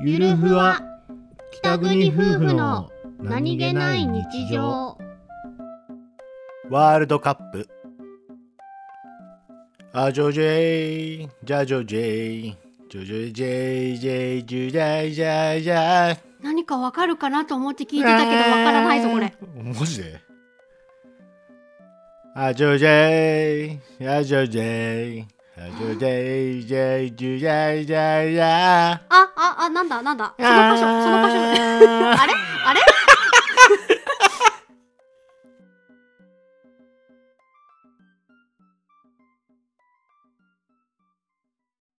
ゆるふわ。北国夫婦の何気ない日常。ワールドカップ。あジョジェイ。ジャジョジェイ。ジョジョジェイジェイジュジャイジャイジャイ何かわかるかなと思って聞いてたけどわからないぞこれ。マジで？あジョジェイ。あジョジェイ。あジョジェイ。ジェイ。ジュジャイ。ジャイ。ジャイ。あなんだ、なんだ。その場所、その場所。あれ？あれ？